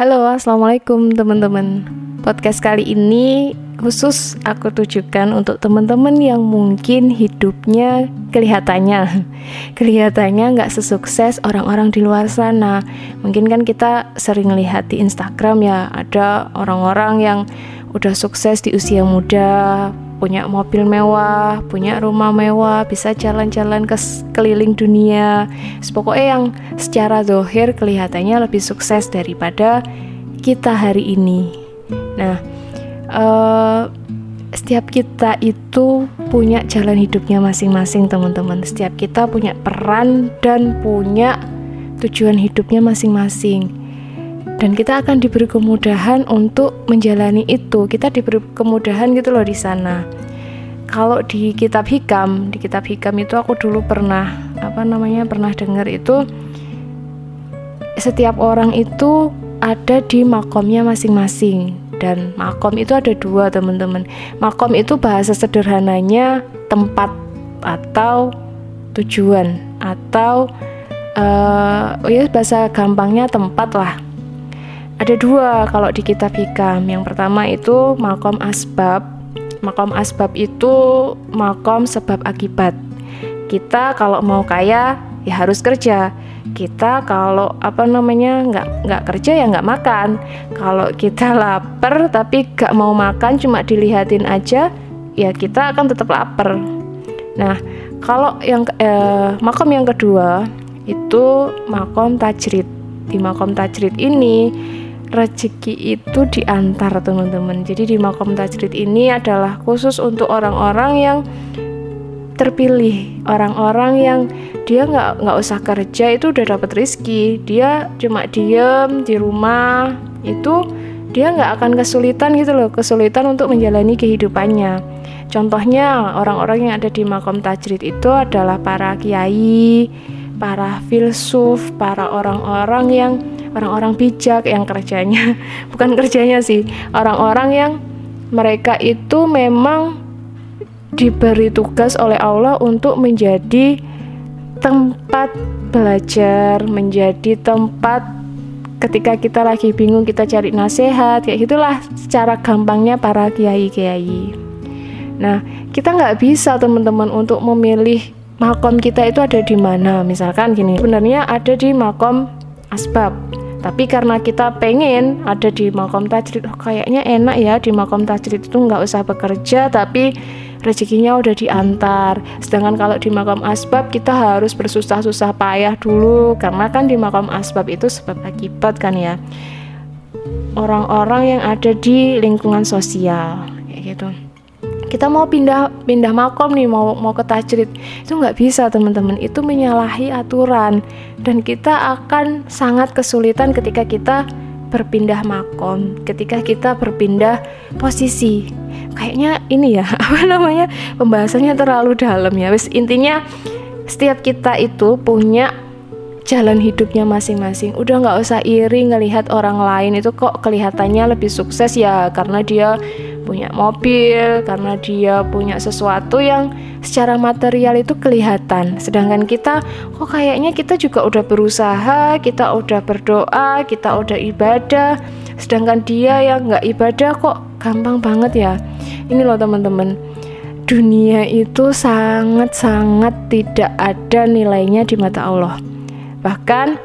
Halo, assalamualaikum teman-teman. Podcast kali ini khusus aku tujukan untuk teman-teman yang mungkin hidupnya kelihatannya kelihatannya nggak sesukses orang-orang di luar sana. Mungkin kan kita sering lihat di Instagram ya ada orang-orang yang udah sukses di usia muda, punya mobil mewah, punya rumah mewah, bisa jalan-jalan ke keliling dunia. Pokoknya yang secara dohir kelihatannya lebih sukses daripada kita hari ini. Nah, uh, setiap kita itu punya jalan hidupnya masing-masing, teman-teman. Setiap kita punya peran dan punya tujuan hidupnya masing-masing dan kita akan diberi kemudahan untuk menjalani itu. Kita diberi kemudahan gitu loh di sana. Kalau di kitab hikam, di kitab hikam itu aku dulu pernah apa namanya pernah dengar itu setiap orang itu ada di makomnya masing-masing dan makom itu ada dua teman-teman. Makom itu bahasa sederhananya tempat atau tujuan atau uh, ya bahasa gampangnya tempat lah ada dua kalau di kitab hikam. Yang pertama itu makom asbab. Makom asbab itu makom sebab akibat. Kita kalau mau kaya ya harus kerja. Kita kalau apa namanya nggak nggak kerja ya nggak makan. Kalau kita lapar tapi nggak mau makan cuma dilihatin aja ya kita akan tetap lapar. Nah kalau yang eh, makom yang kedua itu makom tajrid. Di makom tajrid ini rezeki itu diantar teman-teman. Jadi di makom tajrid ini adalah khusus untuk orang-orang yang terpilih. Orang-orang yang dia nggak nggak usah kerja itu udah dapat rezeki. Dia cuma diem di rumah. Itu dia nggak akan kesulitan gitu loh. Kesulitan untuk menjalani kehidupannya. Contohnya orang-orang yang ada di makom tajrid itu adalah para kiai para filsuf para orang-orang yang orang-orang bijak yang kerjanya bukan kerjanya sih orang-orang yang mereka itu memang diberi tugas oleh Allah untuk menjadi tempat belajar, menjadi tempat ketika kita lagi bingung kita cari nasihat, kayak gitulah secara gampangnya para kiai-kiai. Nah, kita nggak bisa teman-teman untuk memilih makom kita itu ada di mana. Misalkan gini, sebenarnya ada di makom asbab. Tapi karena kita pengen ada di makom tajrid oh, kayaknya enak ya di makom tajrid itu nggak usah bekerja tapi rezekinya udah diantar. Sedangkan kalau di makom asbab kita harus bersusah-susah payah dulu. Karena kan di makom asbab itu sebab akibat kan ya orang-orang yang ada di lingkungan sosial kayak gitu kita mau pindah pindah makom nih mau mau ke tajrid itu nggak bisa teman-teman. Itu menyalahi aturan. Dan kita akan sangat kesulitan ketika kita berpindah makom ketika kita berpindah posisi. Kayaknya ini ya apa namanya pembahasannya terlalu dalam ya. Wis intinya setiap kita itu punya jalan hidupnya masing-masing. Udah nggak usah iri ngelihat orang lain. Itu kok kelihatannya lebih sukses ya karena dia punya mobil, karena dia punya sesuatu yang secara material itu kelihatan. Sedangkan kita kok kayaknya kita juga udah berusaha, kita udah berdoa, kita udah ibadah. Sedangkan dia yang nggak ibadah kok gampang banget ya. Ini loh teman-teman dunia itu sangat-sangat tidak ada nilainya di mata Allah. Bahkan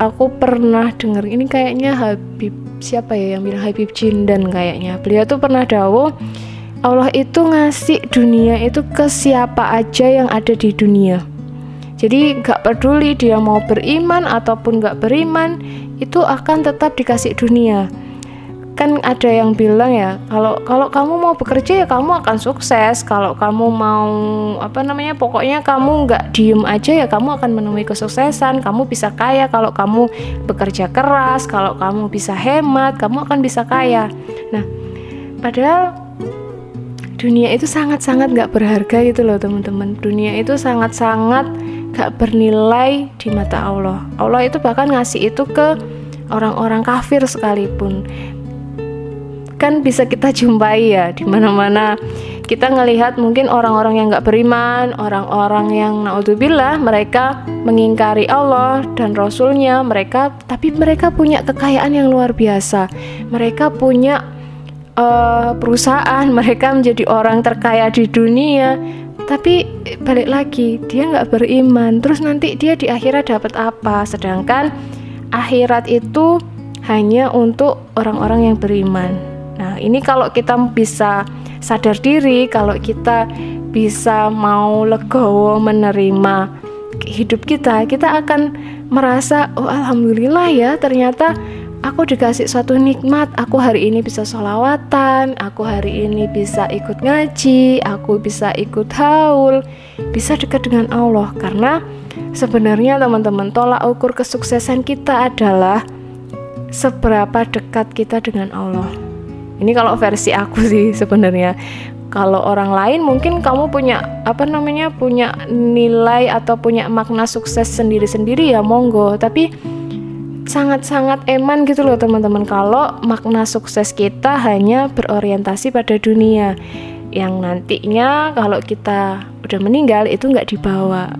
aku pernah dengar ini kayaknya Habib siapa ya yang bilang Habib Jindan kayaknya. Beliau tuh pernah dawo Allah itu ngasih dunia itu ke siapa aja yang ada di dunia. Jadi gak peduli dia mau beriman ataupun gak beriman, itu akan tetap dikasih dunia kan ada yang bilang ya kalau kalau kamu mau bekerja ya kamu akan sukses. Kalau kamu mau apa namanya pokoknya kamu nggak diem aja ya kamu akan menemui kesuksesan. Kamu bisa kaya kalau kamu bekerja keras kalau kamu bisa hemat kamu akan bisa kaya. Nah padahal dunia itu sangat-sangat nggak berharga gitu loh teman-teman. Dunia itu sangat-sangat gak bernilai di mata Allah. Allah itu bahkan ngasih itu ke orang-orang kafir sekalipun kan bisa kita jumpai ya di mana-mana kita ngelihat mungkin orang-orang yang nggak beriman, orang-orang yang naudzubillah mereka mengingkari Allah dan Rasulnya mereka, tapi mereka punya kekayaan yang luar biasa. Mereka punya uh, perusahaan, mereka menjadi orang terkaya di dunia. Tapi balik lagi dia nggak beriman, terus nanti dia di akhirat dapat apa? Sedangkan akhirat itu hanya untuk orang-orang yang beriman. Nah, ini kalau kita bisa sadar diri kalau kita bisa mau legowo menerima hidup kita, kita akan merasa oh alhamdulillah ya ternyata aku dikasih suatu nikmat. Aku hari ini bisa sholawatan aku hari ini bisa ikut ngaji aku bisa ikut haul bisa dekat dengan Allah. Karena sebenarnya teman-teman tolak ukur kesuksesan kita adalah seberapa dekat kita dengan Allah ini kalau versi aku sih sebenarnya. Kalau orang lain mungkin kamu punya apa namanya punya nilai atau punya makna sukses sendiri-sendiri ya monggo. Tapi sangat-sangat eman gitu loh teman-teman kalau makna sukses kita hanya berorientasi pada dunia yang nantinya kalau kita udah meninggal itu nggak dibawa.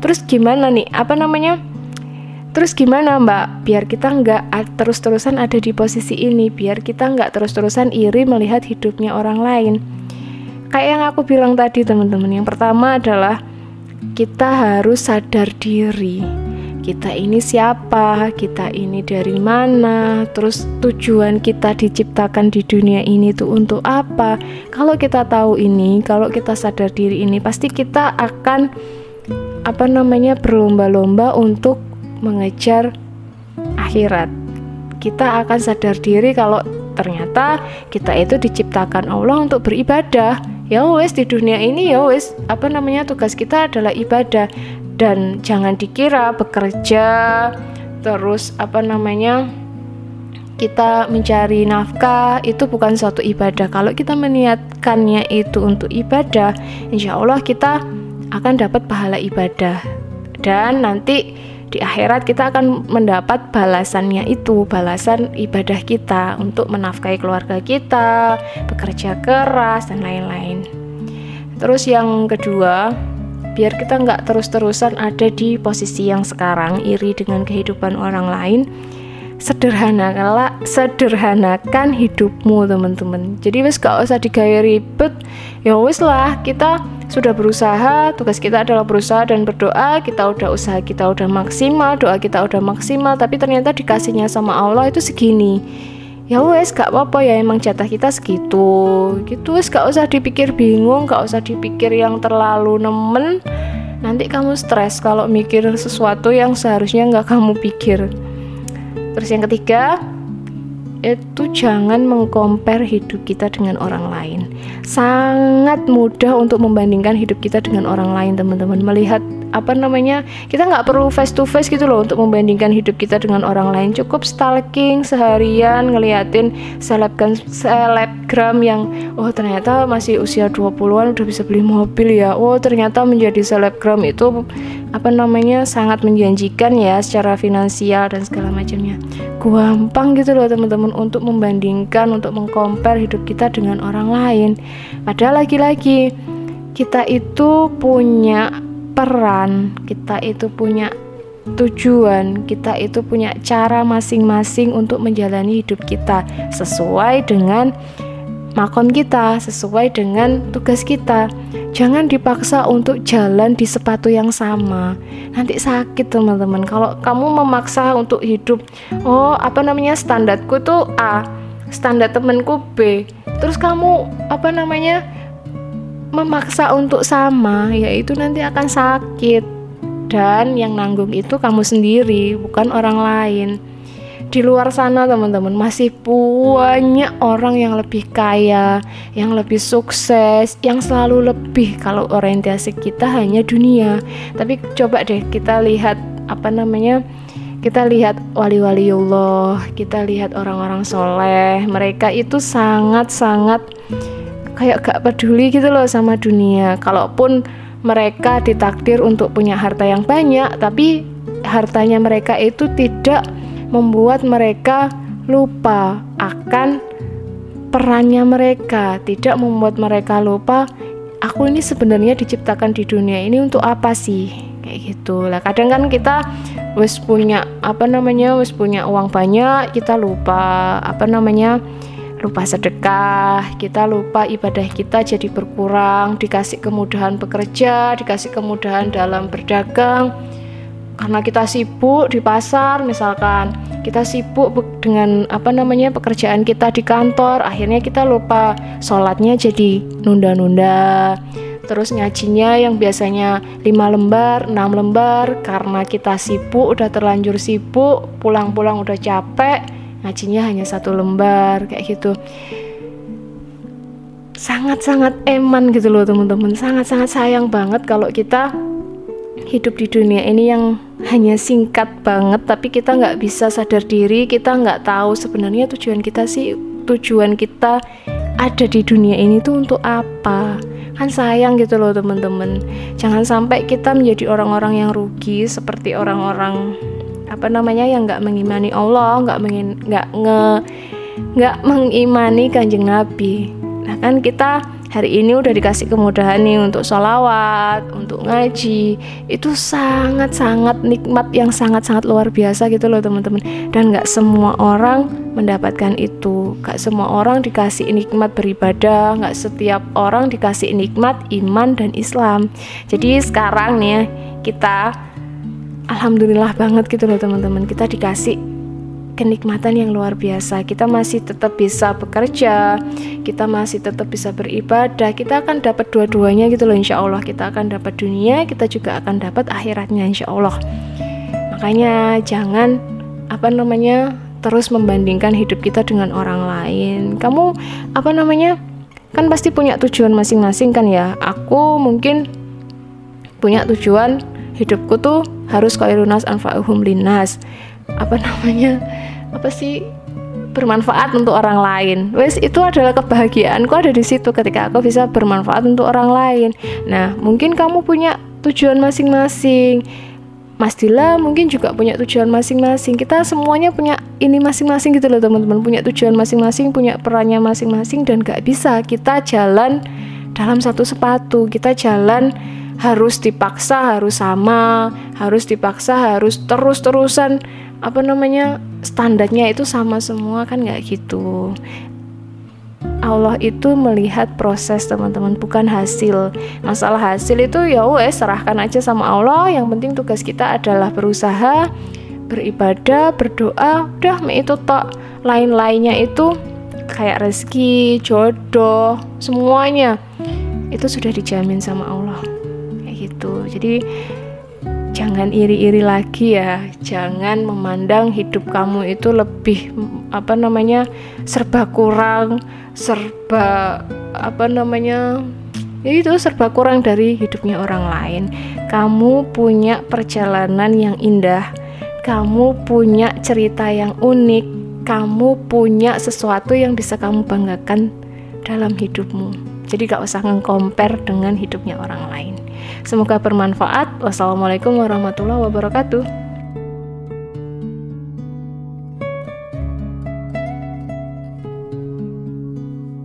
Terus gimana nih? Apa namanya? Terus gimana mbak? Biar kita nggak terus-terusan ada di posisi ini, biar kita nggak terus-terusan iri melihat hidupnya orang lain. Kayak yang aku bilang tadi teman-teman, yang pertama adalah kita harus sadar diri. Kita ini siapa? Kita ini dari mana? Terus tujuan kita diciptakan di dunia ini itu untuk apa? Kalau kita tahu ini, kalau kita sadar diri ini, pasti kita akan apa namanya berlomba-lomba untuk mengejar akhirat. Kita akan sadar diri kalau ternyata kita itu diciptakan Allah untuk beribadah. Ya wes di dunia ini ya wes apa namanya tugas kita adalah ibadah dan jangan dikira bekerja terus apa namanya kita mencari nafkah itu bukan suatu ibadah. Kalau kita meniatkannya itu untuk ibadah, insya Allah kita akan dapat pahala ibadah dan nanti di akhirat kita akan mendapat balasannya itu, balasan ibadah kita untuk menafkahi keluarga kita, bekerja keras dan lain-lain. Terus yang kedua, biar kita nggak terus-terusan ada di posisi yang sekarang, iri dengan kehidupan orang lain, sederhanakanlah sederhanakan hidupmu teman-teman. Jadi wes gak usah digawe ribet. Ya wes lah kita sudah berusaha tugas kita adalah berusaha dan berdoa. Kita udah usaha kita udah maksimal doa kita udah maksimal tapi ternyata dikasihnya sama Allah itu segini. Ya wes gak apa-apa ya emang jatah kita segitu. Gitu wes gak usah dipikir bingung gak usah dipikir yang terlalu nemen. Nanti kamu stres kalau mikir sesuatu yang seharusnya nggak kamu pikir Terus yang ketiga, itu jangan mengkompar hidup kita dengan orang lain. Sangat mudah untuk membandingkan hidup kita dengan orang lain, teman-teman. Melihat apa namanya kita nggak perlu face to face gitu loh untuk membandingkan hidup kita dengan orang lain. Cukup stalking seharian ngeliatin selebgram selebgram yang oh ternyata masih usia 20-an udah bisa beli mobil ya. Oh ternyata menjadi selebgram itu apa namanya sangat menjanjikan ya secara finansial dan segala macamnya. Gampang gitu loh teman-teman untuk membandingkan untuk mengkompar hidup kita dengan orang lain. Padahal lagi-lagi kita itu punya peran, kita itu punya tujuan, kita itu punya cara masing-masing untuk menjalani hidup kita sesuai dengan makom kita, sesuai dengan tugas kita. Jangan dipaksa untuk jalan di sepatu yang sama. Nanti sakit, teman-teman. Kalau kamu memaksa untuk hidup, oh, apa namanya? Standarku tuh A, standar temenku B. Terus kamu apa namanya? Memaksa untuk sama, yaitu nanti akan sakit. Dan yang nanggung itu kamu sendiri, bukan orang lain. Di luar sana, teman-teman, masih banyak orang yang lebih kaya, yang lebih sukses, yang selalu lebih kalau orientasi kita hanya dunia. Tapi coba deh kita lihat apa namanya? kita lihat wali-wali Allah, kita lihat orang-orang soleh, mereka itu sangat-sangat kayak gak peduli gitu loh sama dunia kalaupun mereka ditakdir untuk punya harta yang banyak tapi hartanya mereka itu tidak membuat mereka lupa akan perannya mereka, tidak membuat mereka lupa aku ini sebenarnya diciptakan di dunia ini untuk apa sih? Kayak gitu. Lah kadang kan kita wis punya apa namanya? wis punya uang banyak, kita lupa apa namanya? Lupa sedekah, kita lupa ibadah kita jadi berkurang, dikasih kemudahan bekerja, dikasih kemudahan dalam berdagang. Karena kita sibuk di pasar misalkan, kita sibuk dengan apa namanya pekerjaan kita di kantor akhirnya kita lupa sholatnya jadi nunda-nunda terus ngajinya yang biasanya 5 lembar 6 lembar karena kita sibuk udah terlanjur sibuk pulang-pulang udah capek ngajinya hanya satu lembar kayak gitu. Sangat-sangat eman gitu loh teman-teman. Sangat-sangat sayang banget kalau kita hidup di dunia ini yang hanya singkat banget tapi kita nggak bisa sadar diri kita nggak tahu sebenarnya tujuan kita sih tujuan kita ada di dunia ini tuh untuk apa. Kan sayang gitu loh teman-teman. Jangan sampai kita menjadi orang-orang yang rugi seperti orang-orang apa namanya yang nggak mengimani Allah nggak nggak nge nggak mengimani kanjeng Nabi nah kan kita hari ini udah dikasih kemudahan nih untuk sholawat, untuk ngaji, itu sangat-sangat nikmat yang sangat-sangat luar biasa gitu loh teman-teman. Dan nggak semua orang mendapatkan itu, nggak semua orang dikasih nikmat beribadah, nggak setiap orang dikasih nikmat iman dan Islam. Jadi sekarang nih kita alhamdulillah banget gitu loh teman-teman, kita dikasih kenikmatan yang luar biasa. Kita masih tetap bisa bekerja, kita masih tetap bisa beribadah. Kita akan dapat dua-duanya gitu loh insya Allah. Kita akan dapat dunia, kita juga akan dapat akhiratnya insya Allah. Makanya jangan apa namanya terus membandingkan hidup kita dengan orang lain. Kamu apa namanya kan pasti punya tujuan masing-masing kan ya. Aku mungkin punya tujuan hidupku tuh harus kairunas anfa'uhum linnas apa namanya apa sih bermanfaat untuk orang lain. Wes itu adalah kebahagiaanku ada di situ ketika aku bisa bermanfaat untuk orang lain. Nah, mungkin kamu punya tujuan masing-masing. Mas Dila mungkin juga punya tujuan masing-masing. Kita semuanya punya ini masing-masing gitu loh teman-teman. Punya tujuan masing-masing, punya perannya masing-masing dan gak bisa kita jalan dalam satu sepatu. Kita jalan harus dipaksa, harus sama, harus dipaksa, harus terus-terusan apa namanya standarnya itu sama semua kan nggak gitu. Allah itu melihat proses teman-teman bukan hasil. Masalah hasil itu ya wes serahkan aja sama Allah. Yang penting tugas kita adalah berusaha beribadah berdoa. Udah itu tok. Lain-lainnya itu kayak rezeki jodoh semuanya. Itu sudah dijamin sama Allah gitu. Jadi jangan iri-iri lagi ya. Jangan memandang hidup kamu itu lebih apa namanya serba kurang serba apa namanya ya itu serba kurang dari hidupnya orang lain. Kamu punya perjalanan yang indah. Kamu punya cerita yang unik. Kamu punya sesuatu yang bisa kamu banggakan dalam hidupmu. Jadi gak usah nge-compare dengan hidupnya orang lain Semoga bermanfaat. Wassalamualaikum warahmatullahi wabarakatuh.